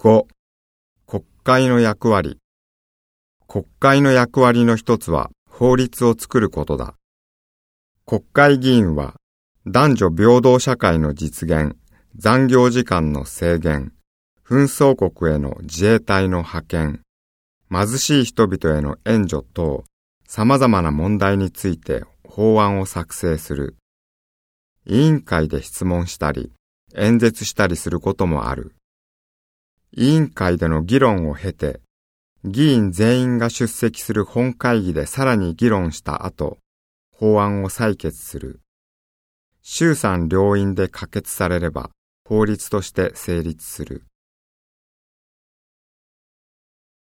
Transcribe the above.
5. 国会の役割国会の役割の一つは法律を作ることだ。国会議員は男女平等社会の実現、残業時間の制限、紛争国への自衛隊の派遣、貧しい人々への援助等、様々な問題について法案を作成する。委員会で質問したり、演説したりすることもある。委員会での議論を経て、議員全員が出席する本会議でさらに議論した後、法案を採決する。衆参両院で可決されれば法律として成立する。